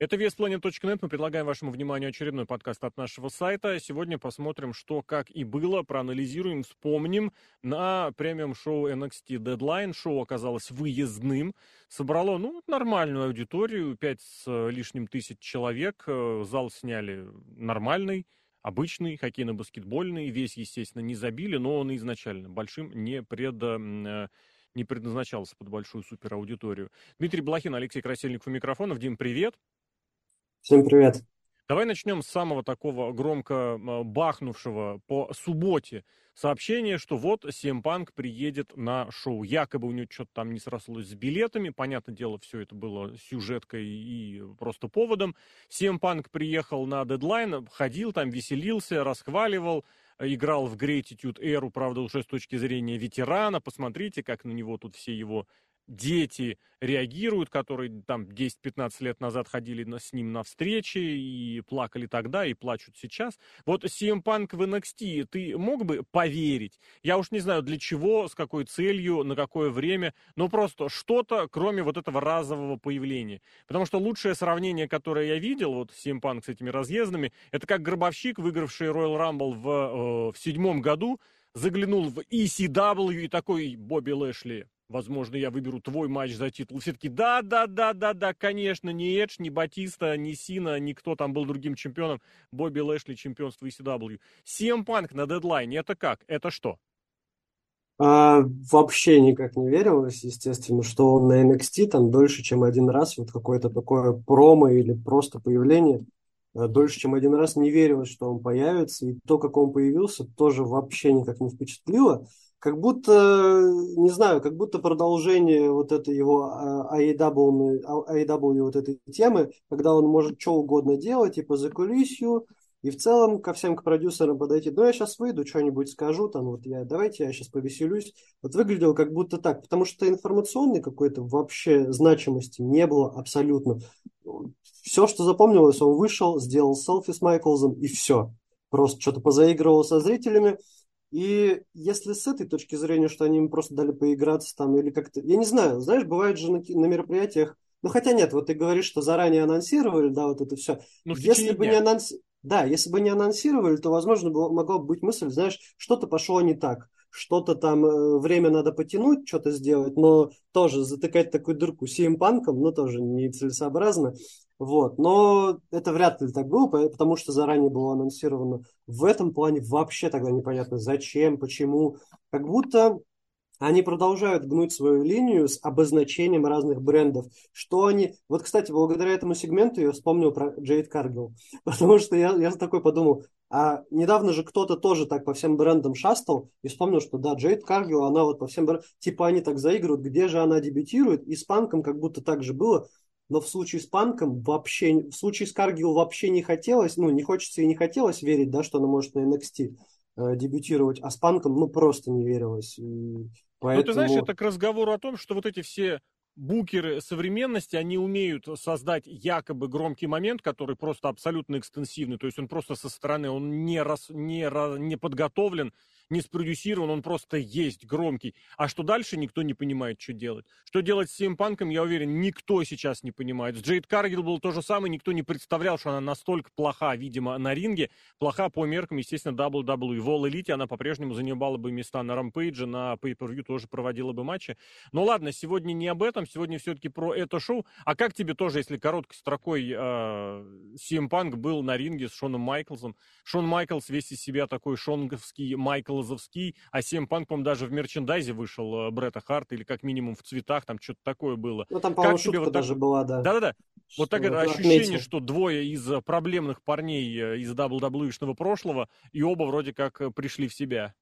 Это VSPlanet.net. Мы предлагаем вашему вниманию очередной подкаст от нашего сайта. Сегодня посмотрим, что, как и было, проанализируем, вспомним на премиум-шоу NXT Deadline. Шоу оказалось выездным. Собрало, ну, нормальную аудиторию, пять с лишним тысяч человек. Зал сняли нормальный обычный, хоккейно-баскетбольный. Весь, естественно, не забили, но он изначально большим не пред э, не предназначался под большую супераудиторию. Дмитрий Блохин, Алексей Красильников у микрофонов. Дим, привет. Всем привет. Давай начнем с самого такого громко а, бахнувшего по субботе сообщения, что вот Punk приедет на шоу. Якобы у него что-то там не срослось с билетами. Понятное дело, все это было сюжеткой и просто поводом. Punk приехал на дедлайн, ходил там, веселился, расхваливал, играл в Gratitude Эру, правда, уже с точки зрения ветерана. Посмотрите, как на него тут все его дети реагируют, которые там 10-15 лет назад ходили с ним на встречи и плакали тогда, и плачут сейчас. Вот CM Punk в NXT, ты мог бы поверить? Я уж не знаю, для чего, с какой целью, на какое время, но просто что-то, кроме вот этого разового появления. Потому что лучшее сравнение, которое я видел, вот CM Punk с этими разъездами, это как Гробовщик, выигравший Royal Rumble в, э, в седьмом году, заглянул в ECW и такой Бобби Лэшли, возможно, я выберу твой матч за титул. Все таки да, да, да, да, да, конечно, ни Эдж, ни Батиста, ни Сина, никто там был другим чемпионом. Бобби Лэшли, чемпионство ECW. CM Punk на дедлайне, это как? Это что? А, вообще никак не верилось, естественно, что он на NXT там дольше, чем один раз, вот какое-то такое промо или просто появление, э, дольше, чем один раз не верилось, что он появится, и то, как он появился, тоже вообще никак не впечатлило как будто, не знаю, как будто продолжение вот этой его AEW, AEW вот этой темы, когда он может что угодно делать, и по закулисью, и в целом ко всем к продюсерам подойти, ну я сейчас выйду, что-нибудь скажу, там вот я, давайте я сейчас повеселюсь. Вот выглядело как будто так, потому что информационной какой-то вообще значимости не было абсолютно. Все, что запомнилось, он вышел, сделал селфи с Майклзом, и все. Просто что-то позаигрывал со зрителями, и если с этой точки зрения, что они им просто дали поиграться там или как-то... Я не знаю, знаешь, бывает же на, на мероприятиях... Ну, хотя нет, вот ты говоришь, что заранее анонсировали, да, вот это все. Ну, если бы дня. не анонс... Да, если бы не анонсировали, то, возможно, было, могла бы быть мысль, знаешь, что-то пошло не так. Что-то там, э, время надо потянуть, что-то сделать, но тоже затыкать такую дырку симпанком, ну, тоже нецелесообразно. Вот. Но это вряд ли так было, потому что заранее было анонсировано. В этом плане вообще тогда непонятно, зачем, почему. Как будто они продолжают гнуть свою линию с обозначением разных брендов. Что они... Вот, кстати, благодаря этому сегменту я вспомнил про Джейд Каргил. Потому что я, я такой подумал, а недавно же кто-то тоже так по всем брендам шастал и вспомнил, что да, Джейд Каргил, она вот по всем брендам... Типа они так заигрывают, где же она дебютирует. И с Панком как будто так же было но в случае с Панком вообще, в случае с Каргил вообще не хотелось, ну, не хочется и не хотелось верить, да, что она может на NXT э, дебютировать, а с Панком, ну, просто не верилось. И поэтому... Ну, ты знаешь, это к разговору о том, что вот эти все букеры современности, они умеют создать якобы громкий момент, который просто абсолютно экстенсивный, то есть он просто со стороны, он не, раз, не, не подготовлен, не спродюсирован, он просто есть, громкий. А что дальше, никто не понимает, что делать. Что делать с CM Панком, я уверен, никто сейчас не понимает. С Джейд Каргил было то же самое, никто не представлял, что она настолько плоха, видимо, на ринге, плоха по меркам, естественно, WWE. В All Elite она по-прежнему занимала бы места на Рампейдже, на Pay-Per-View тоже проводила бы матчи. Но ладно, сегодня не об этом, сегодня все-таки про это шоу. А как тебе тоже, если короткой строкой э, CM был на ринге с Шоном Майклсом? Шон Майклс весь из себя такой шонговский Майкл Лозовский, а CM Punk, по даже в мерчендайзе вышел э, Бретта Харта, или как минимум в цветах, там что-то такое было. Ну, там, по-моему, шутка вот даже так... была, да. Да-да-да. Вот так это ощущение, что двое из э, проблемных парней э, из WWE-шного прошлого, и оба вроде как пришли в себя.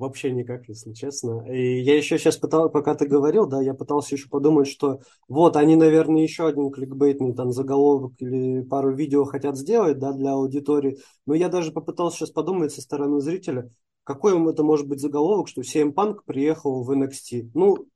Вообще никак, если честно. И я еще сейчас пытался, пока ты говорил, да, я пытался еще подумать, что вот они, наверное, еще один кликбейтный там заголовок или пару видео хотят сделать, да, для аудитории. Но я даже попытался сейчас подумать со стороны зрителя, какой это может быть заголовок, что CM Punk приехал в NXT. Ну,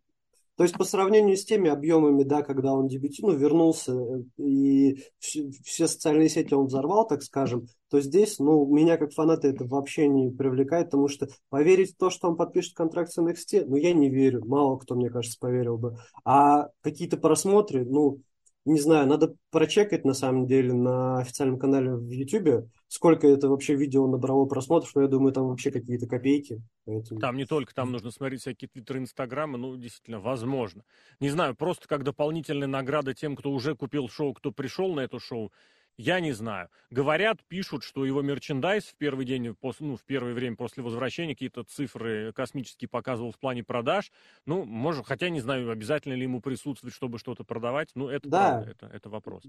то есть по сравнению с теми объемами, да, когда он дебютировал, ну, вернулся э, и все социальные сети он взорвал, так скажем, то здесь, ну, меня как фаната это вообще не привлекает, потому что поверить в то, что он подпишет контракт с NXT, ну, я не верю, мало кто, мне кажется, поверил бы. А какие-то просмотры, ну, не знаю, надо прочекать на самом деле на официальном канале в YouTube, сколько это вообще видео набрало просмотров, но я думаю, там вообще какие-то копейки. Поэтому... Там не только, там нужно смотреть всякие твиттеры, инстаграмы, ну, действительно, возможно. Не знаю, просто как дополнительная награда тем, кто уже купил шоу, кто пришел на это шоу, я не знаю. Говорят, пишут, что его мерчендайз в первый день, ну, в первое время после возвращения какие-то цифры космические показывал в плане продаж. Ну, может, хотя не знаю, обязательно ли ему присутствовать, чтобы что-то продавать. Ну, это да. правда, это, это вопрос.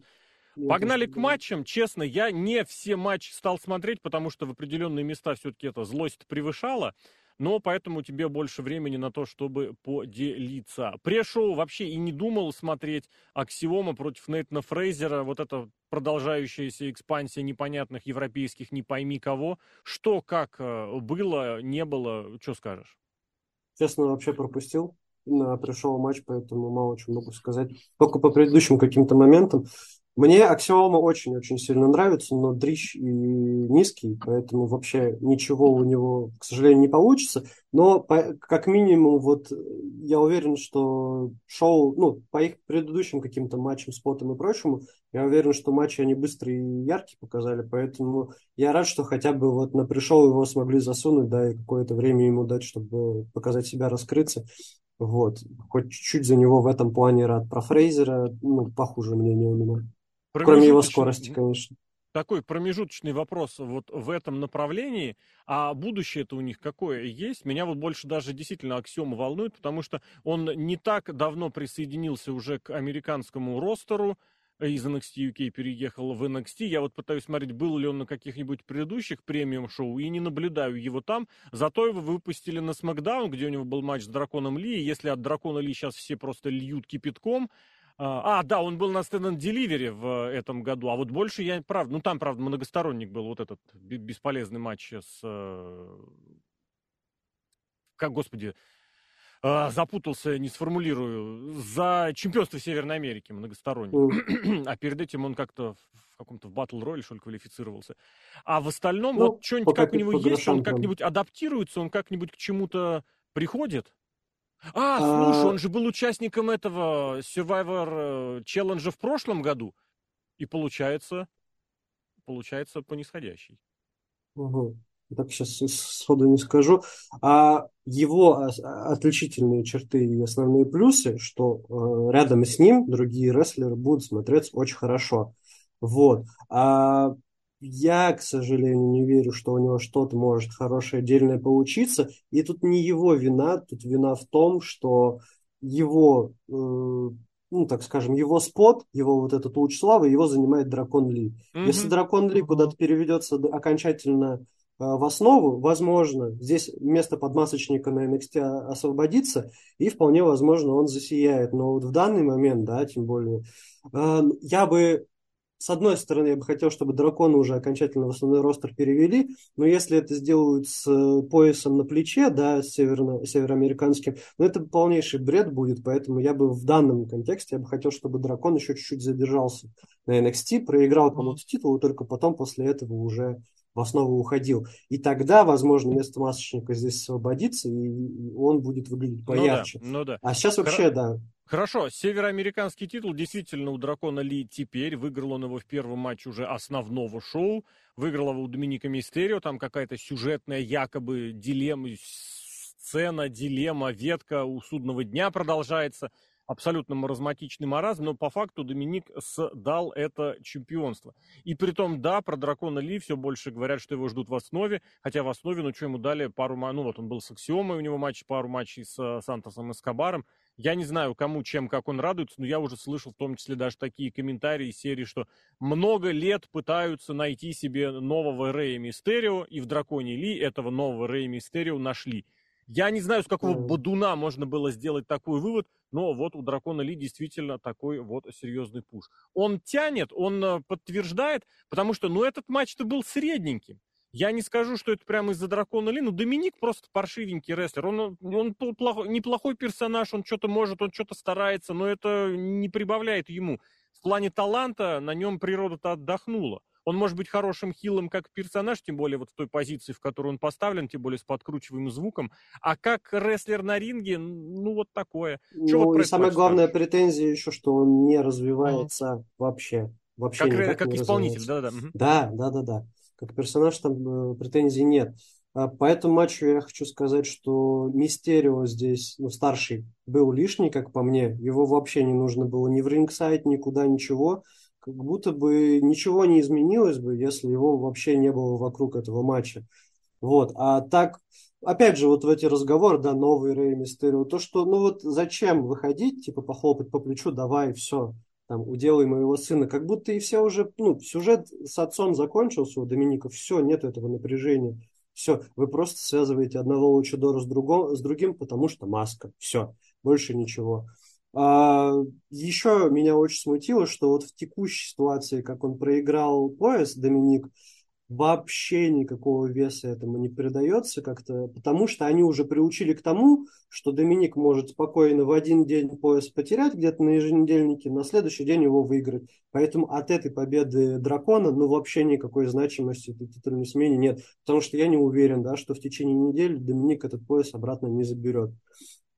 Погнали к матчам. Честно, я не все матчи стал смотреть, потому что в определенные места все-таки эта злость превышала но поэтому тебе больше времени на то, чтобы поделиться. Пре-шоу вообще и не думал смотреть Аксиома против Нейтана Фрейзера, вот это продолжающаяся экспансия непонятных европейских не пойми кого. Что, как э, было, не было, что скажешь? Честно, вообще пропустил пришел матч, поэтому мало чего могу сказать. Только по предыдущим каким-то моментам. Мне Аксиома очень-очень сильно нравится, но дрищ и низкий, поэтому вообще ничего у него, к сожалению, не получится. Но по, как минимум, вот я уверен, что шоу, ну, по их предыдущим каким-то матчам, спотам и прочему, я уверен, что матчи они быстрые и яркие показали, поэтому я рад, что хотя бы вот на пришел его смогли засунуть, да, и какое-то время ему дать, чтобы показать себя, раскрыться. Вот, хоть чуть-чуть за него в этом плане рад. Про Фрейзера, ну, похуже мнение у меня. Кроме его скорости, конечно. Такой промежуточный вопрос вот в этом направлении. А будущее-то у них какое есть? Меня вот больше даже действительно Аксиома волнует, потому что он не так давно присоединился уже к американскому ростеру, из NXT UK переехал в NXT. Я вот пытаюсь смотреть, был ли он на каких-нибудь предыдущих премиум-шоу, и не наблюдаю его там. Зато его выпустили на SmackDown, где у него был матч с Драконом Ли. И если от Дракона Ли сейчас все просто льют кипятком, а, а, да, он был на Stand Delivery в э, этом году, а вот больше я, правда, ну там, правда, многосторонник был вот этот бесполезный матч с... Э, как, господи, э, запутался, не сформулирую, за чемпионство Северной Америки многосторонний. А перед этим он как-то в каком-то батл роли, что ли, квалифицировался. А в остальном, ну, вот что-нибудь как у него есть, он как-нибудь адаптируется, он как-нибудь к чему-то приходит? А, слушай, а. он же был участником этого Survivor Challenge в прошлом году. И получается, получается по нисходящей. Угу. Так сейчас сходу не скажу. А его отличительные черты и основные плюсы, что э, рядом с ним другие рестлеры будут смотреться очень хорошо. Вот. А я, к сожалению, не верю, что у него что-то может хорошее, отдельное получиться. И тут не его вина, тут вина в том, что его, э, ну, так скажем, его спот, его вот этот луч славы, его занимает Дракон Ли. Mm-hmm. Если Дракон Ли куда-то переведется окончательно э, в основу, возможно, здесь место подмасочника на NXT освободится, и вполне возможно он засияет. Но вот в данный момент, да, тем более, э, я бы с одной стороны, я бы хотел, чтобы драконы уже окончательно в основной ростер перевели, но если это сделают с э, поясом на плече, да, северно, североамериканским, ну, это полнейший бред будет, поэтому я бы в данном контексте, я бы хотел, чтобы дракон еще чуть-чуть задержался на NXT, проиграл кому-то титул, и только потом после этого уже в основу уходил. И тогда, возможно, место масочника здесь освободится, и он будет выглядеть поярче. Ну да, ну да. А сейчас вообще, Хор... да. Хорошо, североамериканский титул действительно у Дракона Ли теперь. Выиграл он его в первом матче уже основного шоу. Выиграл его у Доминика Мистерио. Там какая-то сюжетная якобы дилемма, сцена, дилемма, ветка у судного дня продолжается абсолютно маразматичный маразм, но по факту Доминик сдал это чемпионство. И при том, да, про Дракона Ли все больше говорят, что его ждут в основе, хотя в основе, ну что ему дали пару, ну вот он был с Аксиомой, у него матч, пару матчей с э, Сантосом Эскобаром. Я не знаю, кому, чем, как он радуется, но я уже слышал в том числе даже такие комментарии из серии, что много лет пытаются найти себе нового Рэя Мистерио, и в Драконе Ли этого нового Рэя Мистерио нашли. Я не знаю, с какого бодуна можно было сделать такой вывод, но вот у Дракона Ли действительно такой вот серьезный пуш. Он тянет, он э, подтверждает, потому что, ну, этот матч-то был средненьким. Я не скажу, что это прямо из-за Дракона Ли, но Доминик просто паршивенький рестлер. Он, он плохой, неплохой персонаж, он что-то может, он что-то старается, но это не прибавляет ему. В плане таланта на нем природа-то отдохнула. Он может быть хорошим хилом как персонаж, тем более вот в той позиции, в которой он поставлен, тем более с подкручиваемым звуком. А как рестлер на ринге, ну вот такое. Что ну вот и самая главная претензия еще, что он не развивается mm. вообще. Вообще как, как исполнитель, да-да. Да, да-да-да. Как персонаж там э, претензий нет. А по этому матчу я хочу сказать, что Мистерио здесь, ну, старший, был лишний, как по мне. Его вообще не нужно было ни в рингсайд, никуда, ничего. Как будто бы ничего не изменилось бы, если его вообще не было вокруг этого матча. Вот. А так, опять же, вот в эти разговоры, да, новый Рэй Мистерио, то, что, ну вот зачем выходить, типа похлопать по плечу, давай, все, там, уделай моего сына, как будто и все уже, ну, сюжет с отцом закончился у Доминика, все, нет этого напряжения. Все, вы просто связываете одного лучидора с, другом, с другим, потому что маска. Все, больше ничего. А, еще меня очень смутило, что вот в текущей ситуации, как он проиграл пояс, Доминик, вообще никакого веса этому не передается как-то, потому что они уже приучили к тому, что Доминик может спокойно в один день пояс потерять где-то на еженедельнике, на следующий день его выиграть. Поэтому от этой победы дракона, ну, вообще никакой значимости этой титульной смене нет, потому что я не уверен, да, что в течение недели Доминик этот пояс обратно не заберет.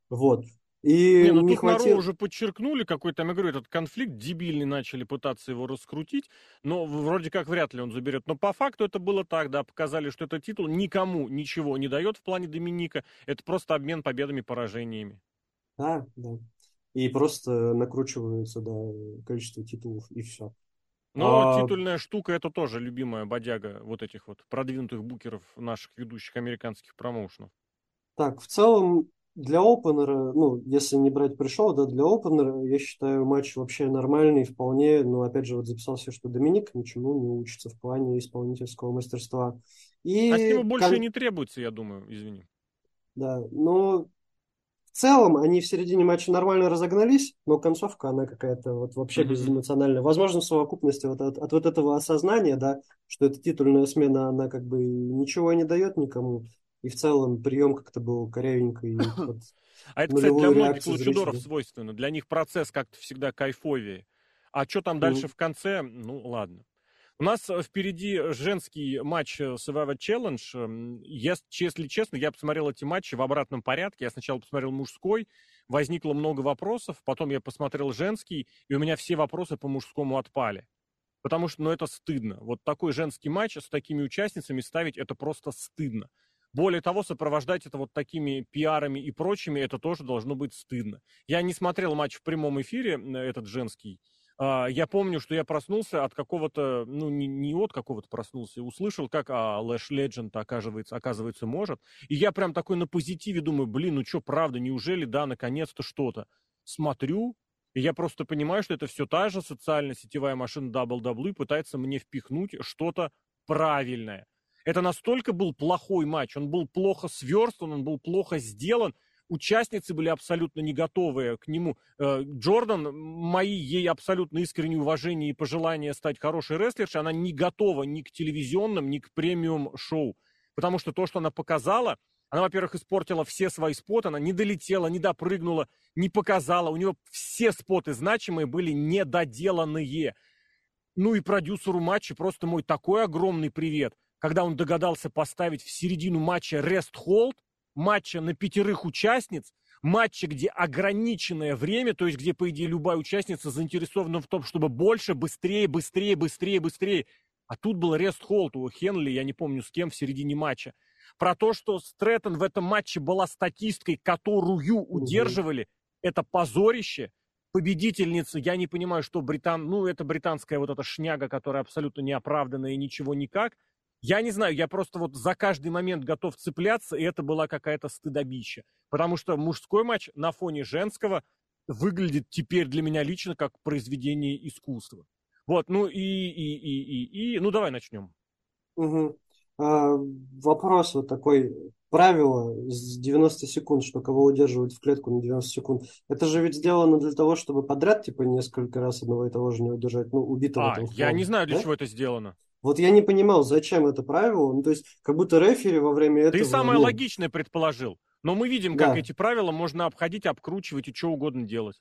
Вот. И не, ну не тут хватило... на уже подчеркнули какой-то, я говорю, этот конфликт, дебильный начали пытаться его раскрутить, но вроде как вряд ли он заберет. Но по факту это было так, да, показали, что этот титул никому ничего не дает в плане Доминика, это просто обмен победами, поражениями. Да, да. И просто накручивается, да, количество титулов, и все. Но а... титульная штука это тоже любимая бодяга вот этих вот продвинутых букеров наших ведущих американских промоушенов. Так, в целом для опенера, ну, если не брать пришел, да, для опенера, я считаю, матч вообще нормальный, вполне, но, опять же, вот записался, что Доминик ничему не учится в плане исполнительского мастерства. И а с него больше кон... не требуется, я думаю, извини. Да, но в целом они в середине матча нормально разогнались, но концовка, она какая-то вот вообще mm-hmm. безэмоциональная. Возможно, в совокупности вот от, от вот этого осознания, да, что эта титульная смена, она как бы ничего не дает никому, и в целом прием как-то был корявенький. А это, кстати, для многих лучидоров свойственно. Для них процесс как-то всегда кайфовее. А что там дальше в конце? Ну, ладно. У нас э, впереди женский матч э, Survivor Challenge. Эм, если честно, я посмотрел эти матчи в обратном порядке. Я сначала посмотрел мужской, возникло много вопросов, потом я посмотрел женский, и у меня все вопросы по мужскому отпали. Потому что, ну, это стыдно. Вот такой женский матч с такими участницами ставить, это просто стыдно. Более того, сопровождать это вот такими пиарами и прочими, это тоже должно быть стыдно. Я не смотрел матч в прямом эфире, этот женский. А, я помню, что я проснулся от какого-то, ну, не, не от какого-то проснулся, услышал, как а, Лэш Ледженд, оказывается, оказывается, может. И я прям такой на позитиве думаю, блин, ну что, правда, неужели, да, наконец-то что-то. Смотрю, и я просто понимаю, что это все та же социальная сетевая машина WWE пытается мне впихнуть что-то правильное. Это настолько был плохой матч, он был плохо сверстан, он был плохо сделан, участницы были абсолютно не готовы к нему. Э, Джордан, мои ей абсолютно искреннее уважение и пожелание стать хорошей рестлершей, она не готова ни к телевизионным, ни к премиум-шоу. Потому что то, что она показала, она, во-первых, испортила все свои споты, она не долетела, не допрыгнула, не показала. У нее все споты значимые были недоделанные. Ну и продюсеру матча просто мой такой огромный привет – когда он догадался поставить в середину матча рест-холд, матча на пятерых участниц, матча, где ограниченное время, то есть где, по идее, любая участница заинтересована в том, чтобы больше, быстрее, быстрее, быстрее, быстрее. А тут был rest hold у Хенли, я не помню с кем, в середине матча. Про то, что Стрэттон в этом матче была статисткой, которую удерживали, угу. это позорище. Победительница, я не понимаю, что британ... Ну, это британская вот эта шняга, которая абсолютно неоправданная и ничего никак. Я не знаю, я просто вот за каждый момент готов цепляться, и это была какая-то стыдобища. Потому что мужской матч на фоне женского выглядит теперь для меня лично как произведение искусства. Вот, ну и, и, и, и, и ну давай начнем. Угу. А, вопрос вот такой. Правило с 90 секунд, что кого удерживают в клетку на 90 секунд. Это же ведь сделано для того, чтобы подряд, типа, несколько раз одного и того же не удержать, ну, убитого. А, там, я не знаю, для да? чего это сделано. Вот я не понимал, зачем это правило. Ну, то есть, как будто рефери во время этого... Ты самое ну... логичное предположил. Но мы видим, как да. эти правила можно обходить, обкручивать и что угодно делать.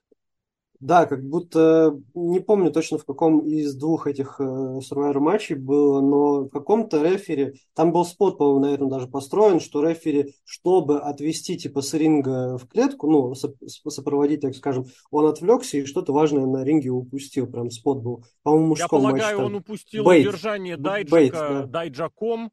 Да, как будто, не помню точно в каком из двух этих э, Survivor матчей было, но в каком-то рефере, там был спот, по-моему, на этом даже построен, что рефери, чтобы отвести типа с ринга в клетку, ну, сопроводить, так скажем, он отвлекся и что-то важное на ринге упустил, прям спот был. По-моему, мужском Я полагаю, матче, он упустил Бейт. удержание Дайджака, Бейт, да. Дайджаком,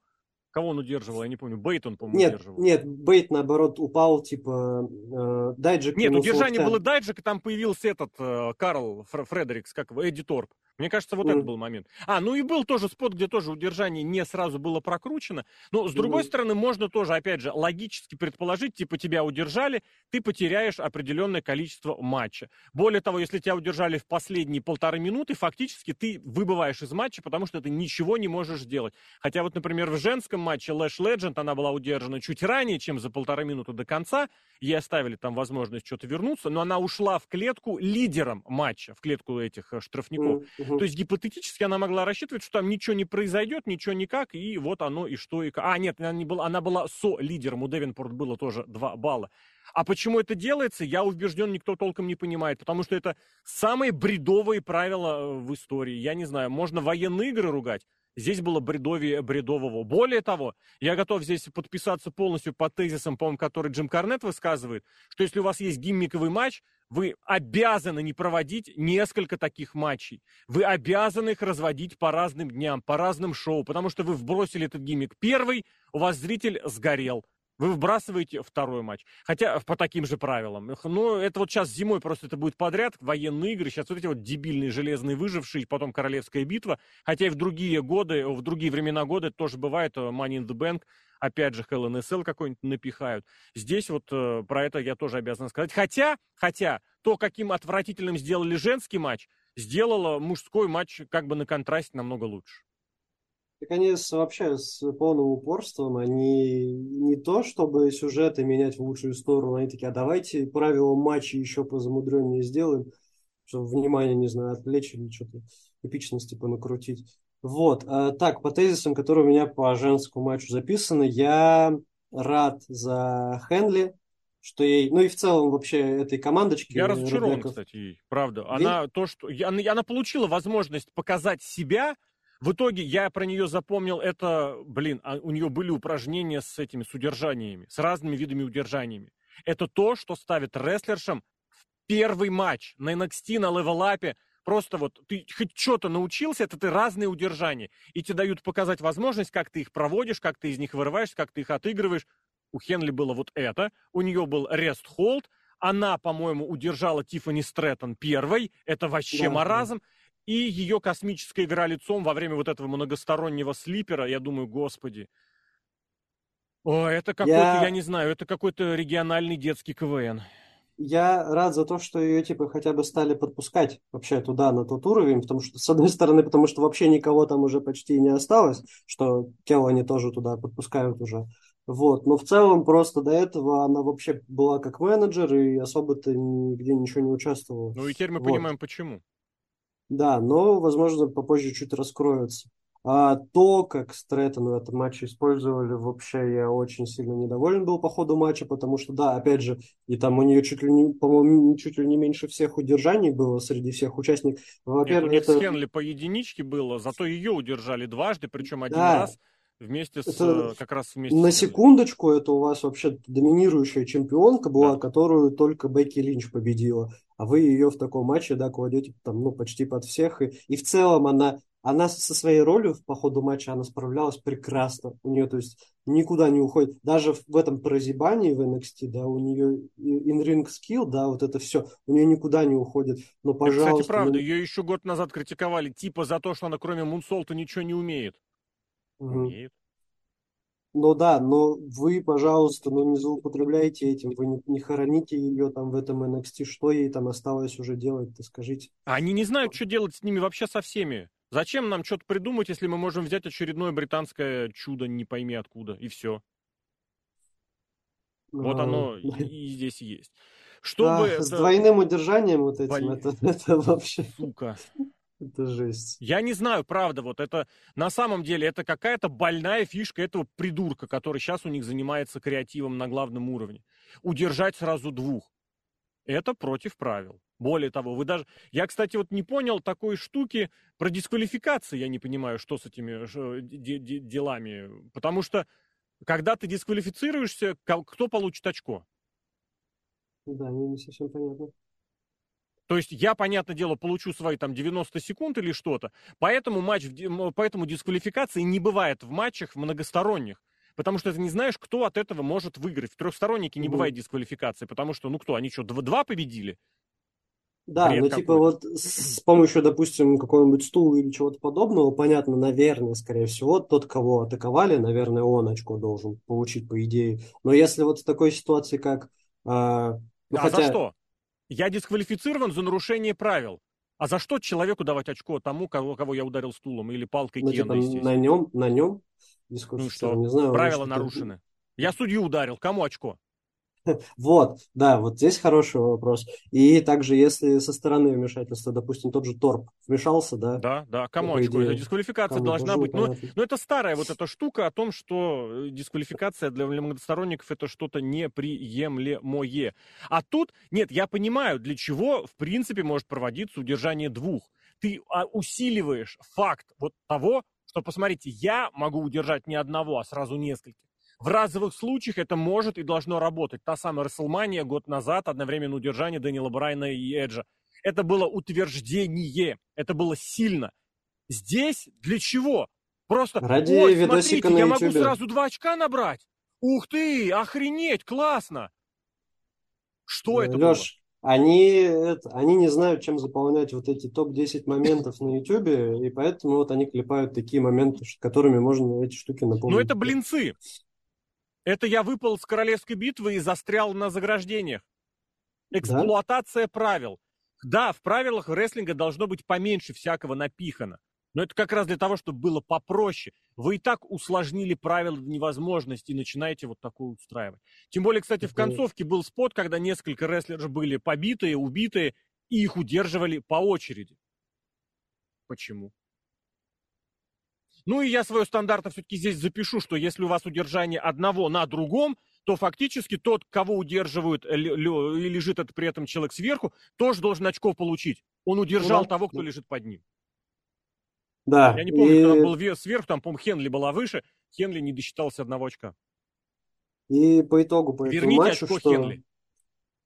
Кого он удерживал, я не помню. Бейт он, по-моему, нет, удерживал. Нет, Бейт, наоборот, упал, типа, э, Дайджик... Нет, удержание было Дайджик, и там появился этот э, Карл Фредерикс, как его, Эдди Торп. Мне кажется, вот mm. это был момент. А, ну и был тоже спот, где тоже удержание не сразу было прокручено. Но, с другой mm. стороны, можно тоже, опять же, логически предположить, типа тебя удержали, ты потеряешь определенное количество матча. Более того, если тебя удержали в последние полторы минуты, фактически ты выбываешь из матча, потому что ты ничего не можешь сделать. Хотя вот, например, в женском матче Лэш Legend она была удержана чуть ранее, чем за полторы минуты до конца. Ей оставили там возможность что-то вернуться, но она ушла в клетку лидером матча, в клетку этих э, штрафников. Mm. Угу. То есть гипотетически она могла рассчитывать, что там ничего не произойдет, ничего никак, и вот оно и что и как. А, нет, она, не была, она была со-лидером, у Девинпорт было тоже 2 балла. А почему это делается, я убежден, никто толком не понимает, потому что это самые бредовые правила э, в истории. Я не знаю, можно военные игры ругать, Здесь было бредовее бредового. Более того, я готов здесь подписаться полностью по тезисам, по-моему, который Джим Карнет высказывает, что если у вас есть гиммиковый матч, вы обязаны не проводить несколько таких матчей. Вы обязаны их разводить по разным дням, по разным шоу, потому что вы вбросили этот гиммик первый, у вас зритель сгорел. Вы выбрасываете второй матч. Хотя по таким же правилам. Ну, это вот сейчас зимой просто это будет подряд, военные игры. Сейчас вот эти вот дебильные железные выжившие, потом королевская битва. Хотя и в другие годы, в другие времена года это тоже бывает. Э, Money in the Bank, опять же, Cell какой-нибудь напихают. Здесь вот э, про это я тоже обязан сказать. Хотя, хотя, то, каким отвратительным сделали женский матч, сделало мужской матч как бы на контрасте намного лучше. Так они вообще с полным упорством, они не то, чтобы сюжеты менять в лучшую сторону, они такие, а давайте правила матча еще позамудреннее сделаем, чтобы внимание, не знаю, отвлечь или что-то эпичности понакрутить. Вот, а, так, по тезисам, которые у меня по женскому матчу записаны, я рад за Хенли, что ей, ну и в целом вообще этой командочке. Я разочарован, Ребеков... кстати, правда. Она то, что она, она получила возможность показать себя, в итоге я про нее запомнил это, блин, а у нее были упражнения с этими, с удержаниями, с разными видами удержаниями. Это то, что ставит рестлершам в первый матч на NXT, на левелапе. Просто вот ты хоть что-то научился, это ты разные удержания. И тебе дают показать возможность, как ты их проводишь, как ты из них вырываешься, как ты их отыгрываешь. У Хенли было вот это. У нее был hold. Она, по-моему, удержала Тиффани Стрэттон первой. Это вообще да, маразм. Да. И ее космическая игра лицом во время вот этого многостороннего слипера, я думаю, господи. О, это какой-то, я... я не знаю, это какой-то региональный детский КВН. Я рад за то, что ее типа хотя бы стали подпускать вообще туда, на тот уровень, потому что, с одной стороны, потому что вообще никого там уже почти не осталось, что Келла они тоже туда подпускают уже. Вот, но в целом просто до этого она вообще была как менеджер и особо-то нигде ничего не участвовала. Ну и теперь мы вот. понимаем, почему. Да, но, возможно, попозже чуть раскроется. А то, как Стрэттон в этом матче использовали, вообще я очень сильно недоволен был по ходу матча, потому что, да, опять же, и там у нее чуть ли не, по-моему, чуть ли не меньше всех удержаний было среди всех участников. Во-первых, Нет, у них это... с Хенли по единичке было, зато ее удержали дважды, причем один да. раз Вместе с, это, э, как раз вместе На с... секундочку, это у вас вообще доминирующая чемпионка была, да. которую только Бекки Линч победила. А вы ее в таком матче, да, кладете там, ну, почти под всех. И, и в целом она, она со своей ролью по ходу матча, она справлялась прекрасно. У нее, то есть, никуда не уходит. Даже в этом прозябании в NXT, да, у нее in-ring skill, да, вот это все, у нее никуда не уходит. Но, пожалуйста... Это, кстати, правда, ну... ее еще год назад критиковали, типа за то, что она кроме Мунсолта ничего не умеет. Умеет. Ну да, но вы, пожалуйста, ну не злоупотребляйте этим, вы не, не хороните ее там в этом NXT, что ей там осталось уже делать-то, скажите. Они не знают, что делать с ними вообще со всеми. Зачем нам что-то придумать, если мы можем взять очередное британское чудо, не пойми откуда, и все. Вот а, оно и здесь есть. Чтобы да, это... С двойным удержанием вот этим, Боль... это, это вообще... Сука. Это жесть. Я не знаю, правда, вот это на самом деле это какая-то больная фишка этого придурка, который сейчас у них занимается креативом на главном уровне. Удержать сразу двух. Это против правил. Более того, вы даже... Я, кстати, вот не понял такой штуки про дисквалификации. Я не понимаю, что с этими делами. Потому что, когда ты дисквалифицируешься, кто получит очко? Да, не совсем понятно. То есть я, понятное дело, получу свои там 90 секунд или что-то. Поэтому матч, поэтому дисквалификации не бывает в матчах многосторонних. Потому что ты не знаешь, кто от этого может выиграть. В трехстороннике не бывает дисквалификации, потому что, ну кто, они что, два победили? Да, Бред ну типа вот с, с помощью, допустим, какого-нибудь стула или чего-то подобного, понятно, наверное, скорее всего, тот, кого атаковали, наверное, он очко должен получить, по идее. Но если вот в такой ситуации, как... Э, ну, а хотя... за что? Я дисквалифицирован за нарушение правил. А за что человеку давать очко тому, кого, кого я ударил стулом или палкой ну, Кена, типа, на нем, на нем ну что, не знаю, правила нарушены. Я судью ударил, кому очко? Вот, да, вот здесь хороший вопрос. И также, если со стороны вмешательства, допустим, тот же Торп вмешался, да? Да, да, кому очко? Идее, дисквалификация должна быть. Но, но это старая вот эта штука о том, что э, дисквалификация для многосторонников это что-то неприемлемое. А тут, нет, я понимаю, для чего, в принципе, может проводиться удержание двух. Ты а, усиливаешь факт вот того, что, посмотрите, я могу удержать не одного, а сразу нескольких. В разовых случаях это может и должно работать. Та самая Расселмания год назад, одновременно удержание Дэниела Брайна и Эджа. Это было утверждение, это было сильно. Здесь для чего? Просто, Ради ой, смотрите, я могу сразу два очка набрать. Ух ты, охренеть, классно. Что это Леш, было? Они, это, они не знают, чем заполнять вот эти топ-10 моментов на YouTube, и поэтому вот они клепают такие моменты, которыми можно эти штуки наполнить. Ну это блинцы. Это я выпал с королевской битвы и застрял на заграждениях. Эксплуатация да? правил. Да, в правилах рестлинга должно быть поменьше всякого напихано. Но это как раз для того, чтобы было попроще. Вы и так усложнили правила до невозможности и начинаете вот такое устраивать. Тем более, кстати, в концовке был спот, когда несколько рестлеров были побитые, убитые, и их удерживали по очереди. Почему? Ну и я свое стандартно все-таки здесь запишу, что если у вас удержание одного на другом, то фактически тот, кого удерживают и лежит это при этом человек сверху, тоже должен очков получить. Он удержал ну, да. того, кто лежит под ним. Да. Я не помню, и... кто там был сверху, там, по-моему, Хенли была выше, Хенли не досчитался одного очка. И по итогу по Верните этому матчу, что Хенли.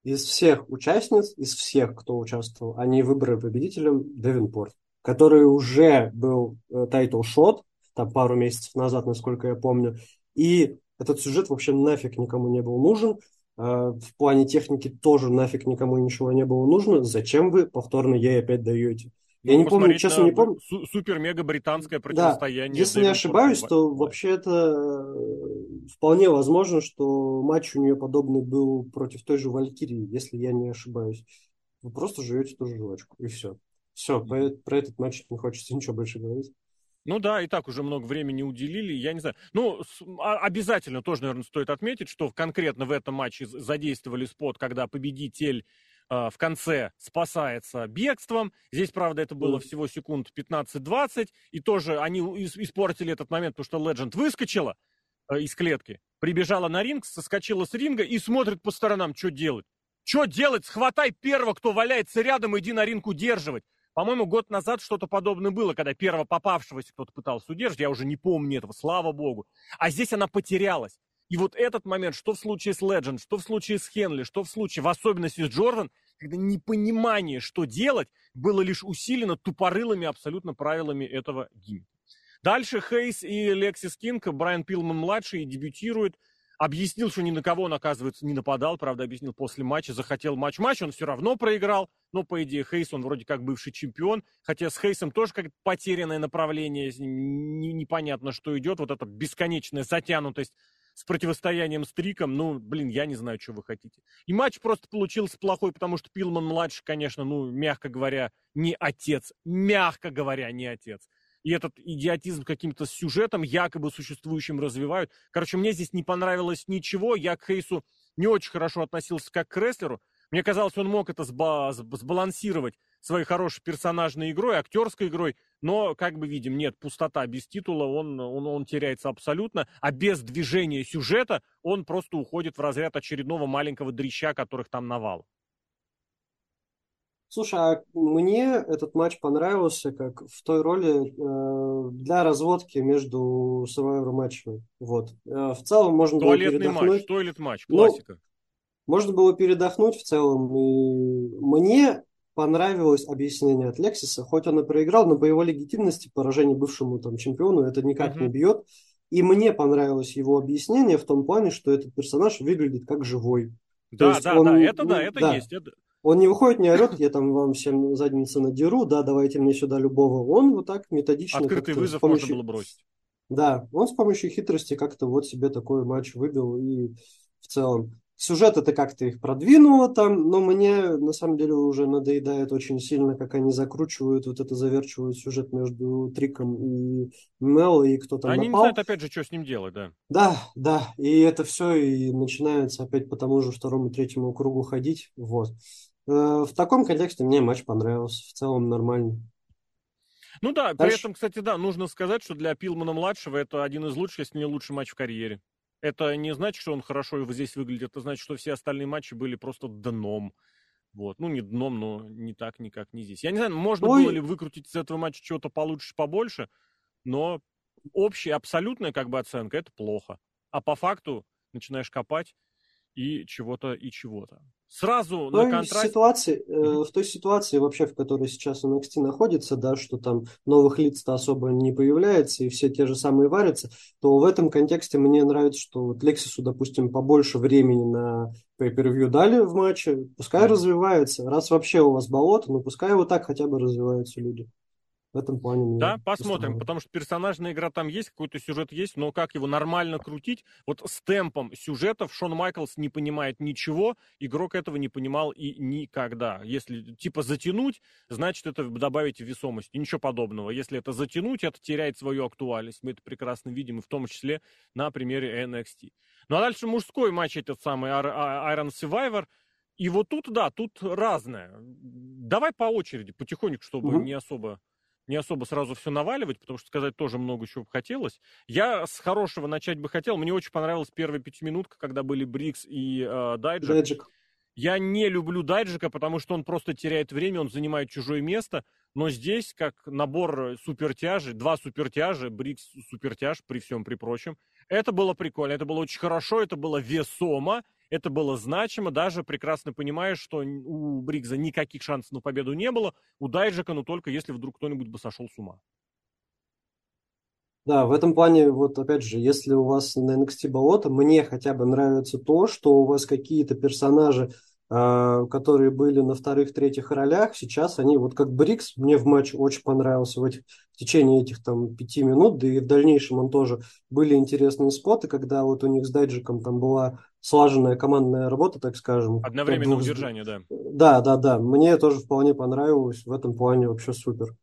из всех участниц, из всех, кто участвовал, они выбрали победителем Девинпорт, который уже был title shot, там пару месяцев назад, насколько я помню. И этот сюжет вообще нафиг никому не был нужен. А, в плане техники тоже нафиг никому ничего не было нужно. Зачем вы повторно ей опять даете? Я ну, не помню, честно не помню. Супер-мега британское противостояние. Да, если не ошибаюсь, то вообще это э, вполне возможно, что матч у нее подобный был против той же Валькирии, если я не ошибаюсь. Вы просто живете ту же жвачку, и все. Все, про, про этот матч не хочется ничего больше говорить. Ну да, и так уже много времени уделили, я не знаю. Ну, а, обязательно тоже, наверное, стоит отметить, что конкретно в этом матче задействовали спот, когда победитель э, в конце спасается бегством. Здесь, правда, это было всего секунд 15-20, и тоже они испортили этот момент, потому что Legend выскочила э, из клетки, прибежала на ринг, соскочила с ринга и смотрит по сторонам, что делать. Что делать? Схватай первого, кто валяется рядом, иди на ринг удерживать. По-моему, год назад что-то подобное было, когда первого попавшегося кто-то пытался удержать. Я уже не помню этого, слава богу. А здесь она потерялась. И вот этот момент, что в случае с Legend, что в случае с Хенли, что в случае, в особенности с Джордан, когда непонимание, что делать, было лишь усилено тупорылыми абсолютно правилами этого gimmick а. Дальше Хейс и Лексис Кинг, Брайан Пилман-младший дебютирует Объяснил, что ни на кого он, оказывается, не нападал. Правда, объяснил после матча. Захотел матч-матч, он все равно проиграл. Но, по идее, Хейс, он вроде как бывший чемпион. Хотя с Хейсом тоже как потерянное направление. Непонятно, что идет. Вот эта бесконечная затянутость с противостоянием с Триком, ну, блин, я не знаю, что вы хотите. И матч просто получился плохой, потому что Пилман-младший, конечно, ну, мягко говоря, не отец. Мягко говоря, не отец и этот идиотизм каким-то сюжетом, якобы существующим, развивают. Короче, мне здесь не понравилось ничего. Я к Хейсу не очень хорошо относился как к рестлеру. Мне казалось, он мог это сба- сбалансировать своей хорошей персонажной игрой, актерской игрой, но, как бы видим, нет, пустота без титула, он, он, он теряется абсолютно, а без движения сюжета он просто уходит в разряд очередного маленького дрища, которых там навал. Слушай, а мне этот матч понравился как в той роли э, для разводки между Survivor матчами. Вот. Э, в целом можно было Туалетный передохнуть. матч, туалет матч, Ну, классика. можно было передохнуть в целом. И мне понравилось объяснение от Лексиса, хоть он и проиграл, но по его легитимности поражение бывшему там чемпиону это никак не Мгм. бьет. И мне понравилось его объяснение в том плане, что этот персонаж выглядит как живой. Да, да, он, да, это да, ну, это да, есть. это- он не выходит, не орет, я там вам всем задницы надеру, да, давайте мне сюда любого. Он вот так методично Открытый вызов можно помощью... было бросить. Да, он с помощью хитрости как-то вот себе такой матч выбил и в целом. Сюжет это как-то их продвинуло там, но мне на самом деле уже надоедает очень сильно, как они закручивают, вот это заверчивают сюжет между Триком и Мел, и кто там Они не напал. знают, опять же, что с ним делать, да. Да, да, и это все и начинается опять по тому же второму, третьему кругу ходить. Вот. Э, В таком контексте мне матч понравился. В целом нормально. Ну да, при Дальше. этом, кстати, да, нужно сказать, что для Пилмана-младшего это один из лучших, если не лучший матч в карьере. Это не значит, что он хорошо здесь выглядит, это значит, что все остальные матчи были просто дном. Вот. Ну, не дном, но не так, никак, не здесь. Я не знаю, можно Ой. было ли выкрутить из этого матча чего-то получше, побольше, но общая, абсолютная как бы оценка – это плохо. А по факту начинаешь копать и чего-то, и чего-то. Сразу В на той контрасте... ситуации, э, в той ситуации вообще, в которой сейчас NXT находится, да, что там новых лиц-то особо не появляется, и все те же самые варятся, то в этом контексте мне нравится, что вот Лексису, допустим, побольше времени на pay-per-view дали в матче, пускай Мгм. развивается. Раз вообще у вас болото, ну пускай вот так хотя бы развиваются люди. В этом плане Да, посмотрим, потому что персонажная игра там есть, какой-то сюжет есть, но как его нормально крутить? Вот с темпом сюжетов Шон Майклс не понимает ничего, игрок этого не понимал и никогда. Если типа затянуть, значит это добавить весомость. И ничего подобного. Если это затянуть, это теряет свою актуальность. Мы это прекрасно видим, и в том числе на примере NXT. Ну а дальше мужской матч этот самый А- Iron Survivor. И вот тут, да, тут разное. Давай по очереди, потихоньку, чтобы Мгм. не особо не особо сразу все наваливать, потому что сказать тоже много чего бы хотелось. Я с хорошего начать бы хотел. Мне очень понравилась первая пятиминутка, когда были Брикс и э, Дайджик. Дэджик. Я не люблю Дайджика, потому что он просто теряет время, он занимает чужое место. Но здесь, как набор супертяжей, два супертяжа, Брикс супертяж при всем при прочем, это было прикольно, это было очень хорошо, это было весомо, это было значимо, даже прекрасно понимаешь, что у Брикса никаких шансов на победу не было, у Дайджика, ну только если вдруг кто-нибудь бы сошел с ума. Да, в этом плане, вот опять же, если у вас на NXT болото, мне хотя бы нравится то, что у вас какие-то персонажи, которые были на вторых-третьих ролях, сейчас они, вот как Брикс, мне в матче очень понравился в, этих, в течение этих там пяти минут, да и в дальнейшем он тоже были интересные споты, когда вот у них с Дайджиком там была слаженная командная работа, так скажем. Одновременное Двух- удержание, да. Да, да, да, мне тоже вполне понравилось, в этом плане вообще супер.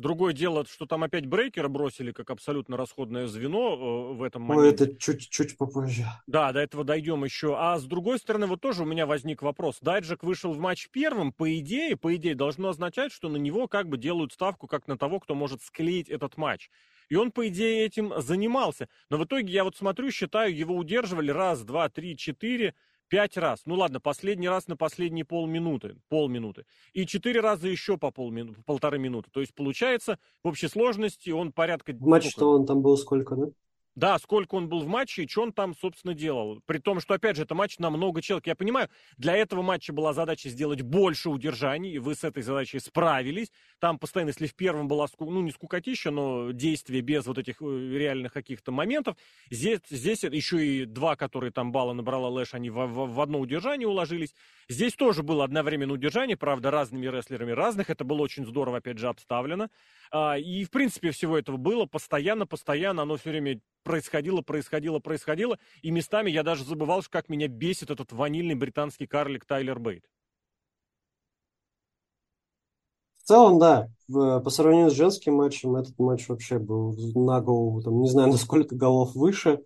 Другое дело, что там опять брейкера бросили как абсолютно расходное звено э, в этом моменте. это чуть-чуть попозже. Да, до этого дойдем еще. А с другой стороны, вот тоже у меня возник вопрос. Дайджик вышел в матч первым, по идее, по идее, должно означать, что на него как бы делают ставку как на того, кто может склеить этот матч. И он, по идее, этим занимался. Но в итоге я вот смотрю, считаю, его удерживали раз, два, три, четыре, пять раз. Ну ладно, последний раз на последние полминуты, полминуты. И четыре раза еще по полмину- полторы минуты. То есть получается, в общей сложности он порядка... Матче-то сколько? он там был сколько, да? Да, сколько он был в матче и что он там, собственно, делал. При том, что, опять же, это матч на много человек. Я понимаю, для этого матча была задача сделать больше удержаний, и вы с этой задачей справились. Там постоянно, если в первом была, ну, не скукотища, но действие без вот этих э, реальных каких-то моментов, здесь, здесь еще и два, которые там балла набрала Лэш, они в, в- в одно удержание уложились. Здесь тоже было одновременно удержание, правда, разными рестлерами разных. Это было очень здорово, опять же, обставлено. А, И, в принципе, всего этого было постоянно, постоянно, оно все время происходило, происходило, происходило. И местами я даже забывал, как меня бесит этот ванильный британский карлик Тайлер Бейт. В целом, да, по сравнению с женским матчем, этот матч вообще был на голову, там, не знаю, на сколько голов выше.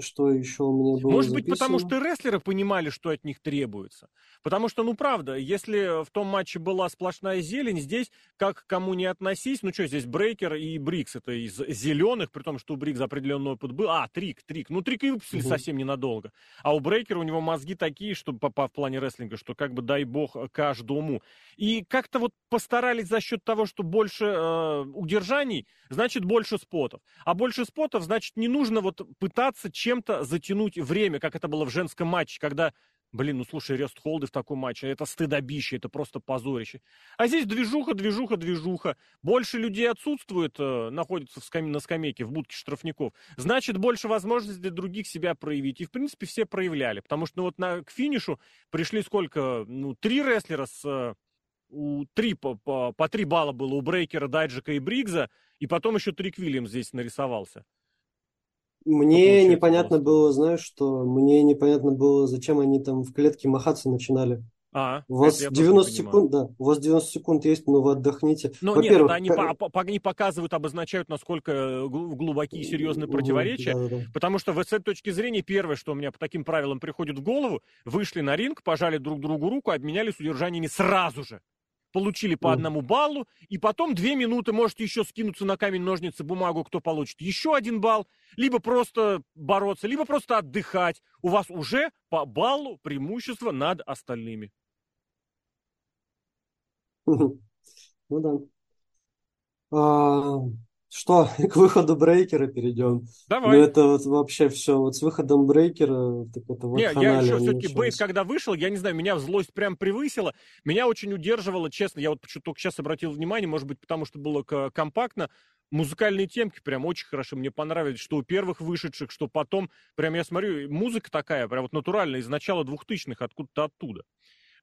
Что еще у меня было Может быть, потому записано? что рестлеры понимали, что от них требуется. Потому что, ну, правда, если в том матче была сплошная зелень, здесь, как кому не относись, ну, что, здесь Брейкер и Брикс, это из зеленых, при том, что у Брикса определенный опыт был. А, Трик, Трик. Ну, Трик и выпустили угу. совсем ненадолго. А у Брейкера у него мозги такие, что по, по, в плане рестлинга, что как бы дай бог каждому. И как-то вот постарались за счет того, что больше э, удержаний, значит, больше спотов. А больше спотов, значит, не нужно вот пытаться чем-то затянуть время, как это было в женском матче, когда Блин, ну слушай, Рест Холды в таком матче, это стыдобище, это просто позорище. А здесь движуха, движуха, движуха. Больше людей отсутствует, э, находятся в скам... на скамейке, в будке штрафников. Значит, больше возможностей для других себя проявить. И, в принципе, все проявляли. Потому что ну, вот на, к финишу пришли сколько? Ну, три рестлера с... Э, у три, по, по, по три балла было у Брейкера, Дайджика и Бригза. И потом еще Трик Вильям здесь нарисовался. Мне непонятно просто. было, знаешь, что мне непонятно было, зачем они там в клетке махаться начинали. А, у вас 90 секунд, да, у вас 90 секунд есть, но вы отдохните. Ну нет, это они, по, по, они показывают, обозначают, насколько э, глубокие и серьезные противоречия, да, да, да. потому что с этой точки зрения первое, что у меня по таким правилам приходит в голову, вышли на ринг, пожали друг другу руку, обменялись удержаниями сразу же получили по одному баллу, и потом две минуты можете еще скинуться на камень, ножницы, бумагу, кто получит еще один балл, либо просто бороться, либо просто отдыхать. У вас уже по баллу преимущество над остальными. Ну да. Что, к выходу брейкера перейдем? Давай. Ну, это вот вообще все. Вот с выходом брейкера, так это вот Не, я еще все-таки Бейт, когда вышел, я не знаю, меня злость прям превысила. Меня очень удерживало, честно, я вот только сейчас обратил внимание, может быть, потому что было компактно, музыкальные темки прям очень хорошо мне понравились, что у первых вышедших, что потом, прям я смотрю, музыка такая, прям вот натуральная, из начала двухтысячных, откуда-то оттуда.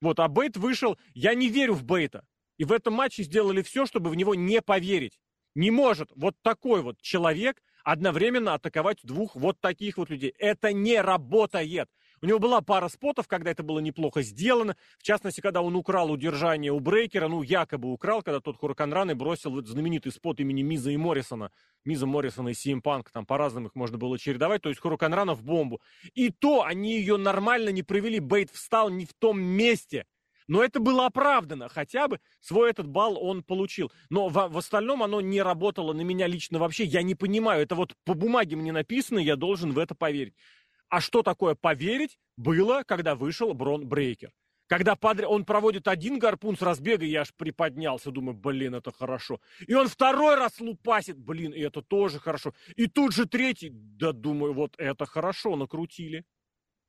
Вот, а Бейт вышел, я не верю в Бейта. И в этом матче сделали все, чтобы в него не поверить. Не может вот такой вот человек одновременно атаковать двух вот таких вот людей. Это не работает. У него была пара спотов, когда это было неплохо сделано. В частности, когда он украл удержание у Брейкера, ну, якобы украл, когда тот Хуракан Раны бросил вот знаменитый спот имени Миза и Моррисона. Миза Моррисона и Сим Панк, там по-разному их можно было чередовать, то есть Хуракан Рана в бомбу. И то они ее нормально не провели, Бейт встал не в том месте. Но это было оправдано, хотя бы свой этот балл он получил. Но в, в остальном оно не работало на меня лично вообще. Я не понимаю, это вот по бумаге мне написано, я должен в это поверить. А что такое поверить было, когда вышел Брон Брейкер? Когда подряд, он проводит один гарпун с разбега, я аж приподнялся, думаю, блин, это хорошо. И он второй раз лупасит, блин, и это тоже хорошо. И тут же третий, да думаю, вот это хорошо, накрутили.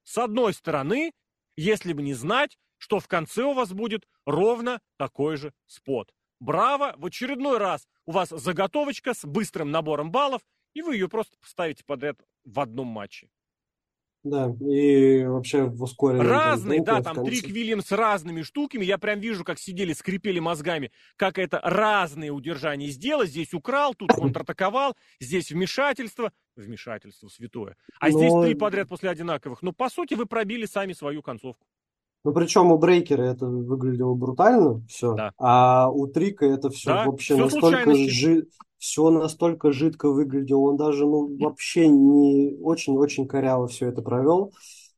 С одной стороны, если бы не знать, что в конце у вас будет ровно такой же спот. Браво! В очередной раз у вас заготовочка с быстрым набором баллов, и вы ее просто поставите подряд в одном матче. Да, и вообще в ускоренном Разный, да, там Трик Вильям с разными штуками. Я прям вижу, как сидели, скрипели мозгами, как это разные удержания сделать. Здесь украл, тут контратаковал, здесь вмешательство. Вмешательство святое. А Но... здесь три подряд после одинаковых. Но, по сути, вы пробили сами свою концовку. Ну, причем у Брейкера это выглядело брутально, все, да. а у Трика это все да? вообще все настолько жи... все настолько жидко выглядело, он даже, ну, вообще не очень-очень коряво все это провел.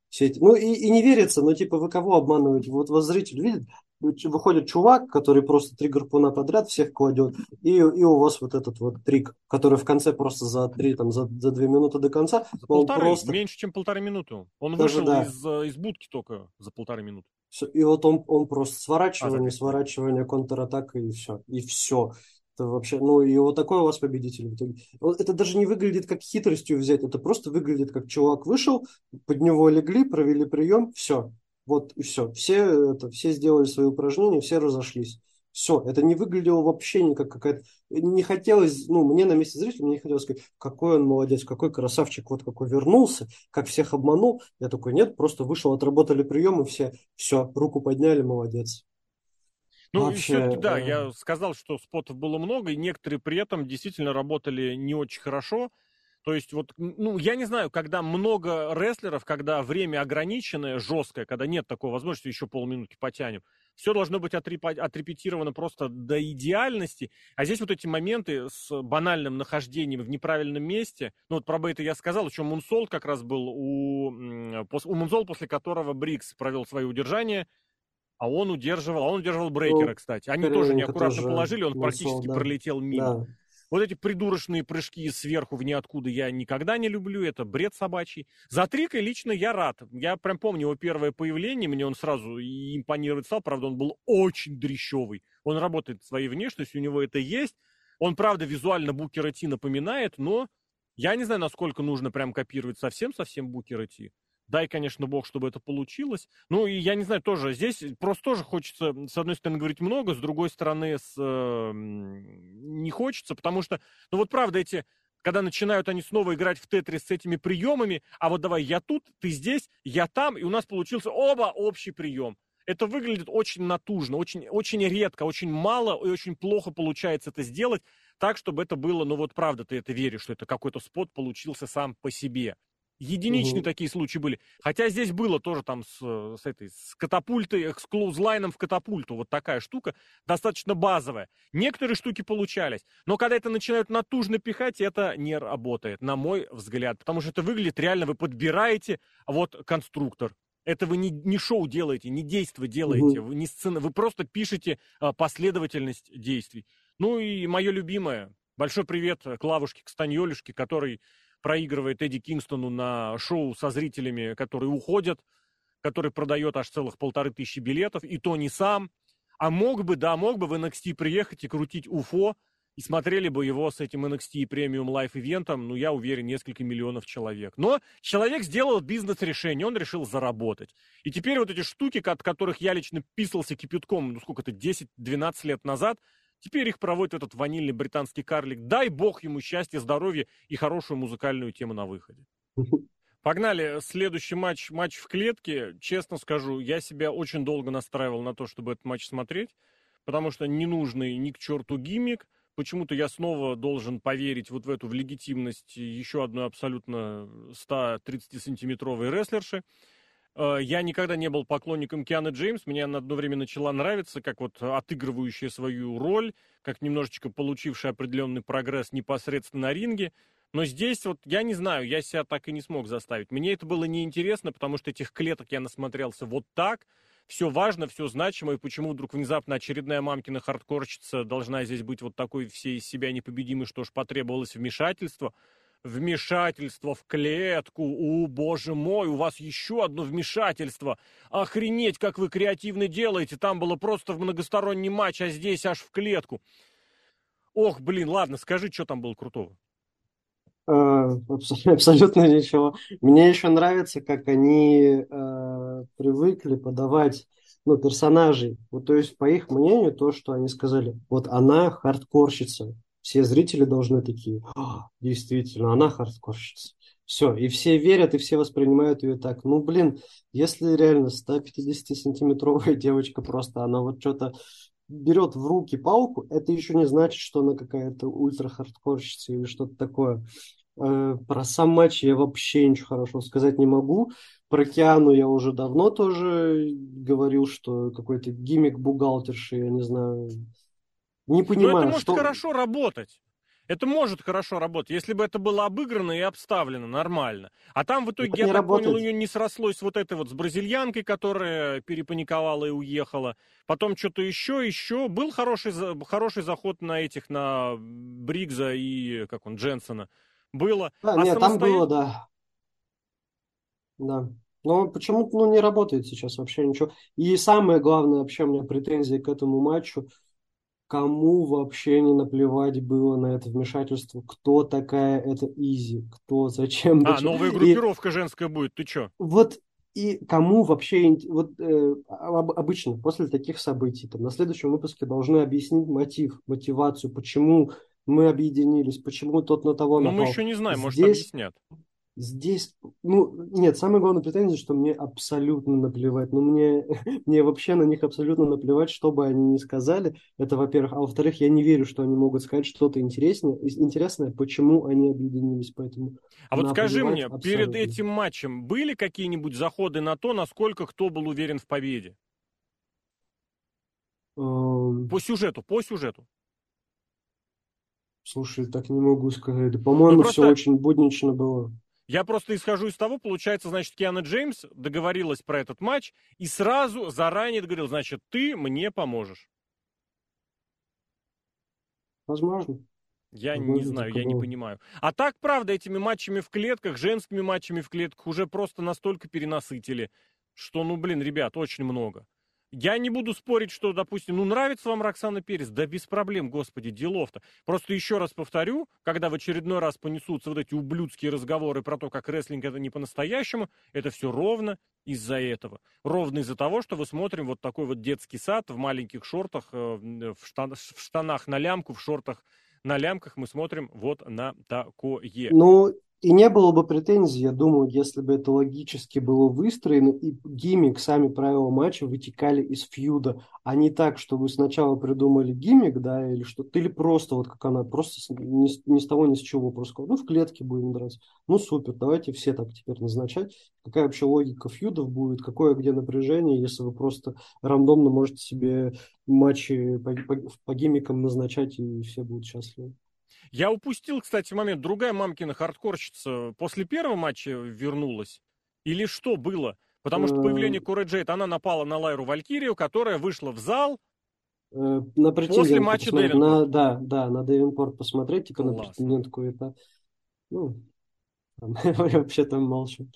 Все эти... Ну, и, и не верится, ну, типа, вы кого обманываете? Вот вас зритель видит, выходит чувак, который просто три гарпуна подряд всех кладет, и, и у вас вот этот вот трик, который в конце просто за три, там, за, за две минуты до конца. За полторы, просто... меньше, чем полторы минуты. Он Даже, вышел да. из, э, из будки только за полторы минуты. Все, и вот он, он просто сворачивание, а, сворачивание, контратака и все. И все. Это вообще, ну и вот такой у вас победитель в итоге. Это даже не выглядит как хитростью взять, это просто выглядит как чувак вышел, под него легли, провели прием, все, вот и все. Все, это, все сделали свои упражнения, все разошлись. Все, это не выглядело вообще не как какая-то... Не хотелось, ну, мне на месте зрителя, мне не хотелось сказать, какой он молодец, какой красавчик, вот какой вернулся, как всех обманул. Я такой, нет, просто вышел, отработали приемы, все, все, руку подняли, молодец. Ну, Вообще, все да, э... я сказал, что спотов было много, и некоторые при этом действительно работали не очень хорошо. То есть вот, ну, я не знаю, когда много рестлеров, когда время ограниченное, жесткое, когда нет такой возможности, еще полминутки потянем, все должно быть отрепетировано просто до идеальности. А здесь вот эти моменты с банальным нахождением в неправильном месте, ну вот про Бейта я сказал, еще Мунсол как раз был у, у Мунсол, после которого Брикс провел свое удержание, А он удерживал, а он удерживал брейкера, ну, кстати. Они тоже неаккуратно тоже положили, он практически да. пролетел мимо. Да. Вот эти придурочные прыжки сверху в ниоткуда я никогда не люблю, это бред собачий. За Трикой лично я рад. Я прям помню его первое появление, мне он сразу импонировать стал, правда, он был очень дрещевый. Он работает своей внешностью, у него это есть. Он, правда, визуально Букера Ти напоминает, но я не знаю, насколько нужно прям копировать совсем-совсем Букера Ти. Дай, конечно, бог, чтобы это получилось. Ну, и я не знаю, тоже здесь просто тоже хочется, с одной стороны, говорить много, с другой стороны, с, э, не хочется, потому что, ну вот правда, эти, когда начинают они снова играть в Тетрис с этими приемами, а вот давай я тут, ты здесь, я там, и у нас получился оба общий прием. Это выглядит очень натужно, очень, очень редко, очень мало и очень плохо получается это сделать так, чтобы это было, ну вот правда, ты это веришь, что это какой-то спот получился сам по себе. Единичные угу. такие случаи были. Хотя здесь было тоже там с, с этой, с катапультой, с клоузлайном в катапульту. Вот такая штука, достаточно базовая. Некоторые штуки получались. Но когда это начинают натужно пихать, это не работает, на мой взгляд. Потому что это выглядит реально, вы подбираете вот конструктор. Это вы не, не шоу делаете, не действо делаете, угу. вы не сцена, вы просто пишете а, последовательность действий. Ну и мое любимое. Большой привет Клавушке Кстаньолюшке, который проигрывает Эдди Кингстону на шоу со зрителями, которые уходят, который продает аж целых полторы тысячи билетов, и то не сам. А мог бы, да, мог бы в NXT приехать и крутить УФО, и смотрели бы его с этим NXT премиум лайф ивентом, ну, я уверен, несколько миллионов человек. Но человек сделал бизнес-решение, он решил заработать. И теперь вот эти штуки, от которых я лично писался кипятком, ну, сколько-то, 10-12 лет назад, Теперь их проводит этот ванильный британский карлик. Дай бог ему счастья, здоровья и хорошую музыкальную тему на выходе. Погнали. Следующий матч, матч в клетке. Честно скажу, я себя очень долго настраивал на то, чтобы этот матч смотреть, потому что ненужный ни к черту гиммик. Почему-то я снова должен поверить вот в эту в легитимность еще одной абсолютно 130-сантиметровой рестлерши. Э, я никогда не был поклонником Кианы Джеймс. Мне она одно время начала нравиться, как вот отыгрывающая свою роль, как немножечко получившая определенный прогресс непосредственно на ринге. Но здесь вот, я не знаю, я себя так и не смог заставить. Мне это было неинтересно, потому что этих клеток я насмотрелся вот так. Все важно, все значимо, и почему вдруг внезапно очередная мамкина хардкорщица должна здесь быть вот такой всей из себя непобедимой, что ж потребовалось вмешательство – вмешательство в клетку. У, боже мой, у вас еще одно вмешательство. Охренеть, как вы креативно делаете. Там было просто в многосторонний матч, а здесь аж в клетку. Ох, блин, ладно, скажи, что там было крутого. А, абсолютно ничего. Мне еще нравится, как они э, привыкли подавать ну, персонажей. Вот, то есть, по их мнению, то, что они сказали, вот она хардкорщица, все зрители должны такие, а, действительно, она хардкорщица. Все, и все верят, и все воспринимают ее так. Ну, блин, если реально 150-сантиметровая девочка просто, она вот что-то берет в руки палку, это еще не значит, что она какая-то ультра-хардкорщица или что-то такое. Э, про сам матч я вообще ничего хорошего сказать не могу. Про Киану я уже давно тоже говорил, что какой-то гиммик бухгалтерши, я не знаю, не понимаю, Но это может что... хорошо работать. Это может хорошо работать, если бы это было обыграно и обставлено нормально. А там в итоге, это я так работает. понял, у нее не срослось вот это вот с бразильянкой, которая перепаниковала и уехала. Потом что-то еще, еще. Был хороший, хороший заход на этих, на Бригза и, как он, Дженсона. Было. Да, а нет, самостоятельно... там было, да. Да. Но почему-то ну, не работает сейчас вообще ничего. И самое главное, вообще у меня претензии к этому матчу – кому вообще не наплевать было на это вмешательство, кто такая эта Изи, кто, зачем. А, зачем. новая группировка и... женская будет, ты чё? Вот и кому вообще, вот э, обычно после таких событий, там, на следующем выпуске должны объяснить мотив, мотивацию, почему мы объединились, почему тот на того напал. Но мы еще не знаем, может, Здесь... объяснят. Здесь, ну, нет, самая главная претензия, что мне абсолютно наплевать. Ну, мне, мне вообще на них абсолютно наплевать, что бы они ни сказали. Это, во-первых. А во-вторых, я не верю, что они могут сказать что-то интересное, интересное, почему они объединились. Поэтому а вот скажи мне, абсолютно. перед этим матчем были какие-нибудь заходы на то, насколько кто был уверен в победе? Um... По сюжету, по сюжету. Слушай, так не могу сказать. По-моему, ну, просто... все очень буднично было. Я просто исхожу из того, получается, значит, Киана Джеймс договорилась про этот матч и сразу заранее договорил, значит, ты мне поможешь. Возможно. Я Возможно, не знаю, я было. не понимаю. А так, правда, этими матчами в клетках, женскими матчами в клетках уже просто настолько перенасытили, что, ну, блин, ребят, очень много. Я не буду спорить, что, допустим, ну нравится вам Роксана Перес, да без проблем, господи, делов-то. Просто еще раз повторю, когда в очередной раз понесутся вот эти ублюдские разговоры про то, как рестлинг это не по-настоящему, это все ровно из-за этого. Ровно из-за того, что вы смотрим вот такой вот детский сад в маленьких шортах, э, в, штан в штанах на лямку, в шортах на лямках мы смотрим вот на такое. Ну, и не было бы претензий, я думаю, если бы это логически было выстроено, и гиммик, сами правила матча вытекали из фьюда, а не так, что вы сначала придумали гиммик, да, или что-то, или просто вот как она, просто ни, ни с того, ни с чего, просто ну, в клетке будем драться. Ну, супер, давайте все так теперь назначать. Какая вообще логика фьюдов будет, какое где напряжение, если вы просто рандомно можете себе матчи по, по, по гиммикам назначать, и все будут счастливы. Я упустил, кстати, момент. Другая мамкина хардкорщица после первого матча вернулась? Или что было? Потому что появление Куры Джейд, она напала на Лайру Валькирию, которая вышла в зал э, на после матча на, Да, да, на Девинпорт посмотреть, типа Классно. на претендентку это. Ну, вообще там молчу.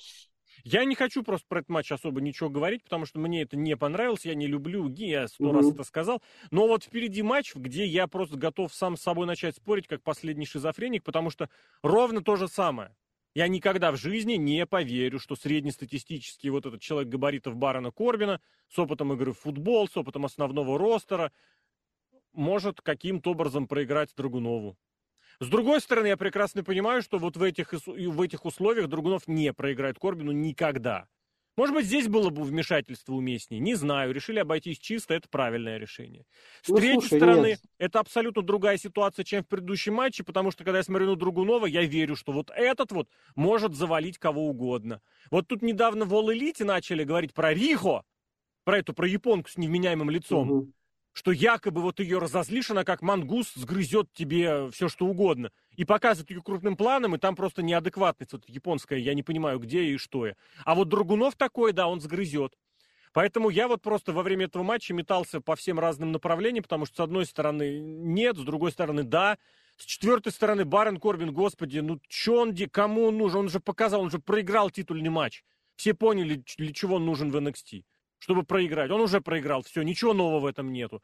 Я не хочу просто про этот матч особо ничего говорить, потому что мне это не понравилось, я не люблю Ги, я сто mm-hmm. раз это сказал. Но вот впереди матч, где я просто готов сам с собой начать спорить, как последний шизофреник, потому что ровно то же самое. Я никогда в жизни не поверю, что среднестатистический вот этот человек габаритов Барона Корбина с опытом игры в футбол, с опытом основного ростера, может каким-то образом проиграть Драгунову. С другой стороны, я прекрасно понимаю, что вот в этих, в этих условиях Другунов не проиграет Корбину никогда. Может быть, здесь было бы вмешательство уместнее. Не знаю. Решили обойтись чисто, это правильное решение. С ну, третьей слушай, стороны, нет. это абсолютно другая ситуация, чем в предыдущем матче, потому что, когда я смотрю на Другунова, я верю, что вот этот вот может завалить кого угодно. Вот тут недавно в All Elite начали говорить про Рихо, про эту, про японку с невменяемым лицом. Угу что якобы вот ее разозлишь, она как мангус сгрызет тебе все, что угодно. И показывают ее крупным планом, и там просто неадекватность вот японская, я не понимаю, где и что я. А вот Драгунов такой, да, он сгрызет. Поэтому я вот просто во время этого матча метался по всем разным направлениям, потому что с одной стороны нет, с другой стороны да. С четвертой стороны Барен Корбин, господи, ну че он, кому он нужен? Он же показал, он же проиграл титульный матч. Все поняли, для чего он нужен в NXT чтобы проиграть. Он уже проиграл, все, ничего нового в этом нету.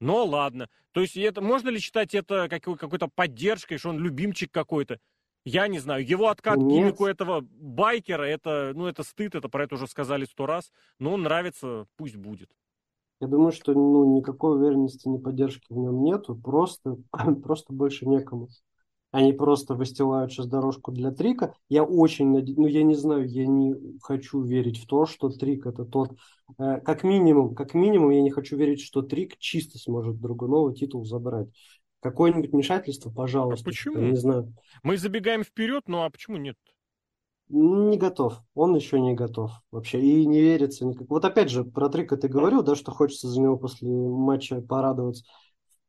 Но ладно. То есть это, можно ли считать это какой- какой-то поддержкой, что он любимчик какой-то? Я не знаю. Его откат Нет. гиммику этого байкера, это, ну, это стыд, это про это уже сказали сто раз. Но он нравится, пусть будет. Я думаю, что ну, никакой уверенности, ни поддержки в нем нету. Просто, просто больше некому они просто выстилают сейчас дорожку для Трика. Я очень надеюсь, ну я не знаю, я не хочу верить в то, что Трик это тот, э, как минимум, как минимум я не хочу верить, что Трик чисто сможет Драгунова титул забрать. Какое-нибудь вмешательство, пожалуйста. А почему? Не знаю. Мы забегаем вперед, ну а почему нет? Не готов. Он еще не готов вообще. И не верится никак. Вот опять же, про Трика ты говорил, да, что хочется за него после матча порадоваться.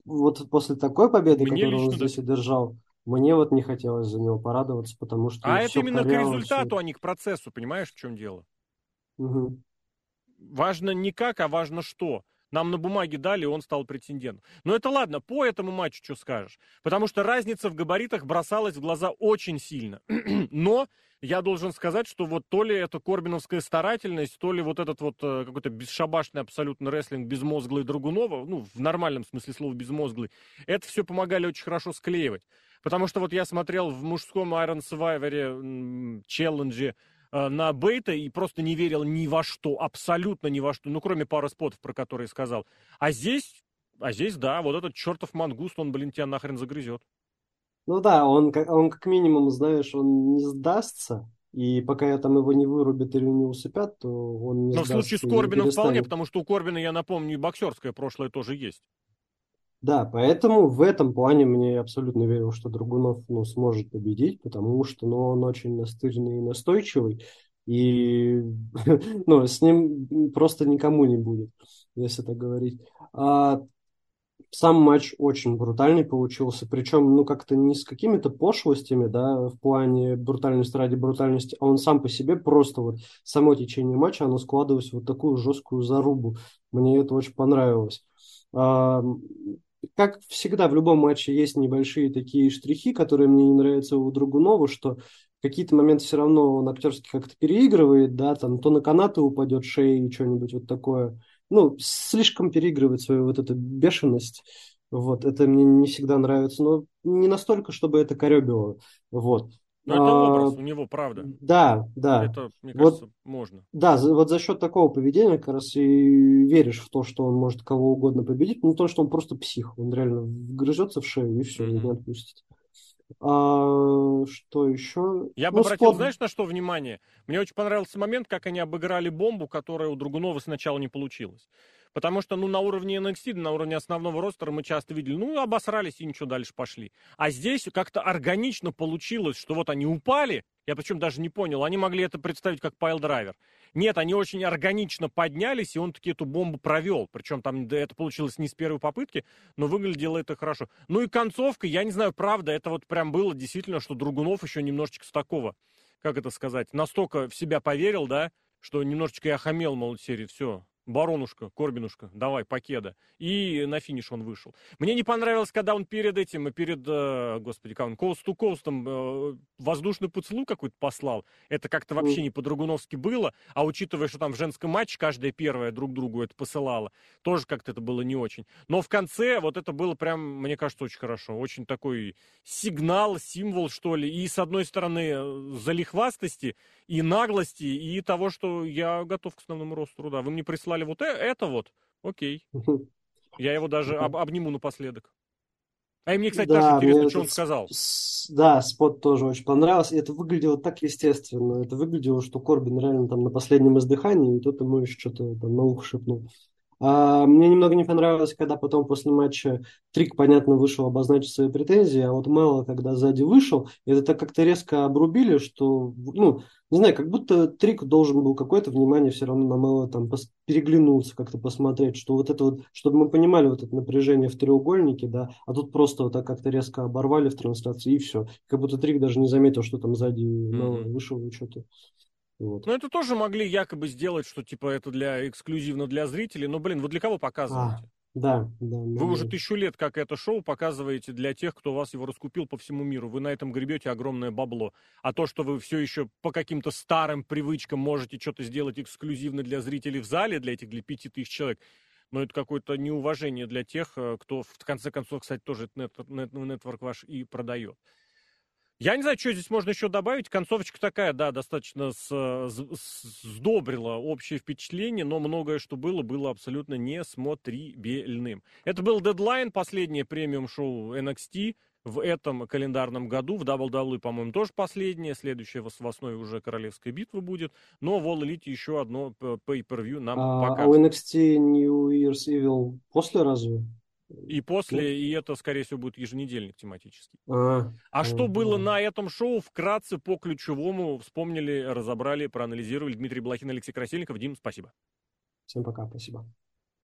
Вот после такой победы, Мне которую он здесь да. одержал, мне вот не хотелось за него порадоваться, потому что... А это именно к результату, все... а не к процессу, понимаешь, в чем дело? Угу. Важно не как, а важно что. Нам на бумаге дали, и он стал претендентом. Но это ладно, по этому матчу что скажешь? Потому что разница в габаритах бросалась в глаза очень сильно. Но я должен сказать, что вот то ли это корбиновская старательность, то ли вот этот вот э, какой-то бесшабашный абсолютно рестлинг безмозглый Драгунова, ну, в нормальном смысле слова безмозглый, это все помогали очень хорошо склеивать. Потому что вот я смотрел в мужском Iron Survivor челлендже на бейта и просто не верил ни во что, абсолютно ни во что, ну, кроме пары спотов, про которые сказал. А здесь, а здесь, да, вот этот чертов мангуст, он, блин, тебя нахрен загрызет. Ну да, он, он как минимум, знаешь, он не сдастся, и пока я там его не вырубят или не усыпят, то он не Но в случае с Корбином вполне, потому что у Корбина, я напомню, и боксерское прошлое тоже есть. Да, поэтому в этом плане мне абсолютно верил, что Драгунов ну, сможет победить, потому что ну, он очень настырный и настойчивый, и ну, с ним просто никому не будет, если так говорить. А сам матч очень брутальный получился, причем, ну, как-то не с какими-то пошлостями, да, в плане брутальности ради брутальности, а он сам по себе просто вот само течение матча, оно складывалось в вот такую жесткую зарубу. Мне это очень понравилось. Как всегда, в любом матче есть небольшие такие штрихи, которые мне не нравятся у Другунова, что какие-то моменты все равно он актерски как-то переигрывает, да, там то на канаты упадет шеи, что-нибудь вот такое. Ну, слишком переигрывает свою вот эту бешеность. Вот, это мне не всегда нравится, но не настолько, чтобы это коребило. Вот. Но это а, образ у него, правда. Да, да. Это, мне кажется, вот, можно. Да, вот за счет такого поведения как раз и веришь в то, что он может кого угодно победить, но то, что он просто псих. Он реально грызется в шею и все, mm-hmm. не отпустит. А, что еще? Я бы ну, обратил, spot... знаешь, на что внимание? Мне очень понравился момент, как они обыграли бомбу, которая у Драгунова сначала не получилась. Потому что, ну, на уровне NXT, на уровне основного ростера мы часто видели, ну, обосрались и ничего дальше пошли. А здесь как-то органично получилось, что вот они упали, я причем даже не понял, они могли это представить как piledriver. Нет, они очень органично поднялись, и он таки эту бомбу провел. Причем там это получилось не с первой попытки, но выглядело это хорошо. Ну и концовка, я не знаю, правда, это вот прям было действительно, что Другунов еще немножечко с такого, как это сказать, настолько в себя поверил, да, что немножечко я хамел, мол, серии, все, Баронушка, Корбинушка, давай, покеда. И на финиш он вышел. Мне не понравилось, когда он перед этим, перед, э, господи, как он, коуст коустом э, воздушный поцелуй какой-то послал. Это как-то вообще не по-другуновски было. А учитывая, что там в женском матче каждая первая друг другу это посылала, тоже как-то это было не очень. Но в конце вот это было прям, мне кажется, очень хорошо. Очень такой сигнал, символ, что ли. И с одной стороны э, залихвастости, и наглости, и того, что я готов к основному росту труда. Вы мне прислали вот э, это вот, окей. Я его даже об, обниму напоследок. А и мне, кстати, да, даже интересно, что он сказал. С, да, спот тоже очень понравился. И это выглядело так естественно. Это выглядело, что Корбин реально там на последнем издыхании, и тот ему еще что-то там на ухо шепнул. А, мне немного не понравилось, когда потом после матча Трик, понятно, вышел обозначить свои претензии, а вот Мэлло, когда сзади вышел, это так как-то резко обрубили, что, ну, не знаю, как будто Трик должен был какое-то внимание все равно на Мэлло там пос- переглянуться, как-то посмотреть, что вот это вот, чтобы мы понимали вот это напряжение в треугольнике, да, а тут просто вот так как-то резко оборвали в трансляции и все. Как будто Трик даже не заметил, что там сзади mm-hmm. вышел и что-то. Вот. Ну, это тоже могли якобы сделать, что типа это для эксклюзивно для зрителей. Но, блин, вы для кого показываете? А, да, да. Вы да, уже да. тысячу лет, как это шоу, показываете для тех, кто вас его раскупил по всему миру. Вы на этом гребете огромное бабло. А то, что вы все еще по каким-то старым привычкам можете что-то сделать эксклюзивно для зрителей в зале, для этих, для пяти тысяч человек, но это какое-то неуважение для тех, э, кто, в конце концов, кстати, тоже этот нетворк ваш и продает. Я не знаю, что здесь можно еще добавить. Концовочка такая, да, достаточно с, с, сдобрила общее впечатление, но многое, что было, было абсолютно несмотрибельным. Это был дедлайн, последнее премиум-шоу NXT в этом календарном году. В WWE, по-моему, тоже последнее. Следующее в основной уже Королевская битва будет. Но в All Elite еще одно pay-per-view нам а, покажет. А у NXT New Year's Evil после разве? И после, ну. и это, скорее всего, будет еженедельник тематический. А, а что а, было на этом шоу, вкратце по ключевому, вспомнили, разобрали, проанализировали. Дмитрий Блохин, Алексей Красильников. Дим, спасибо. Всем пока, спасибо.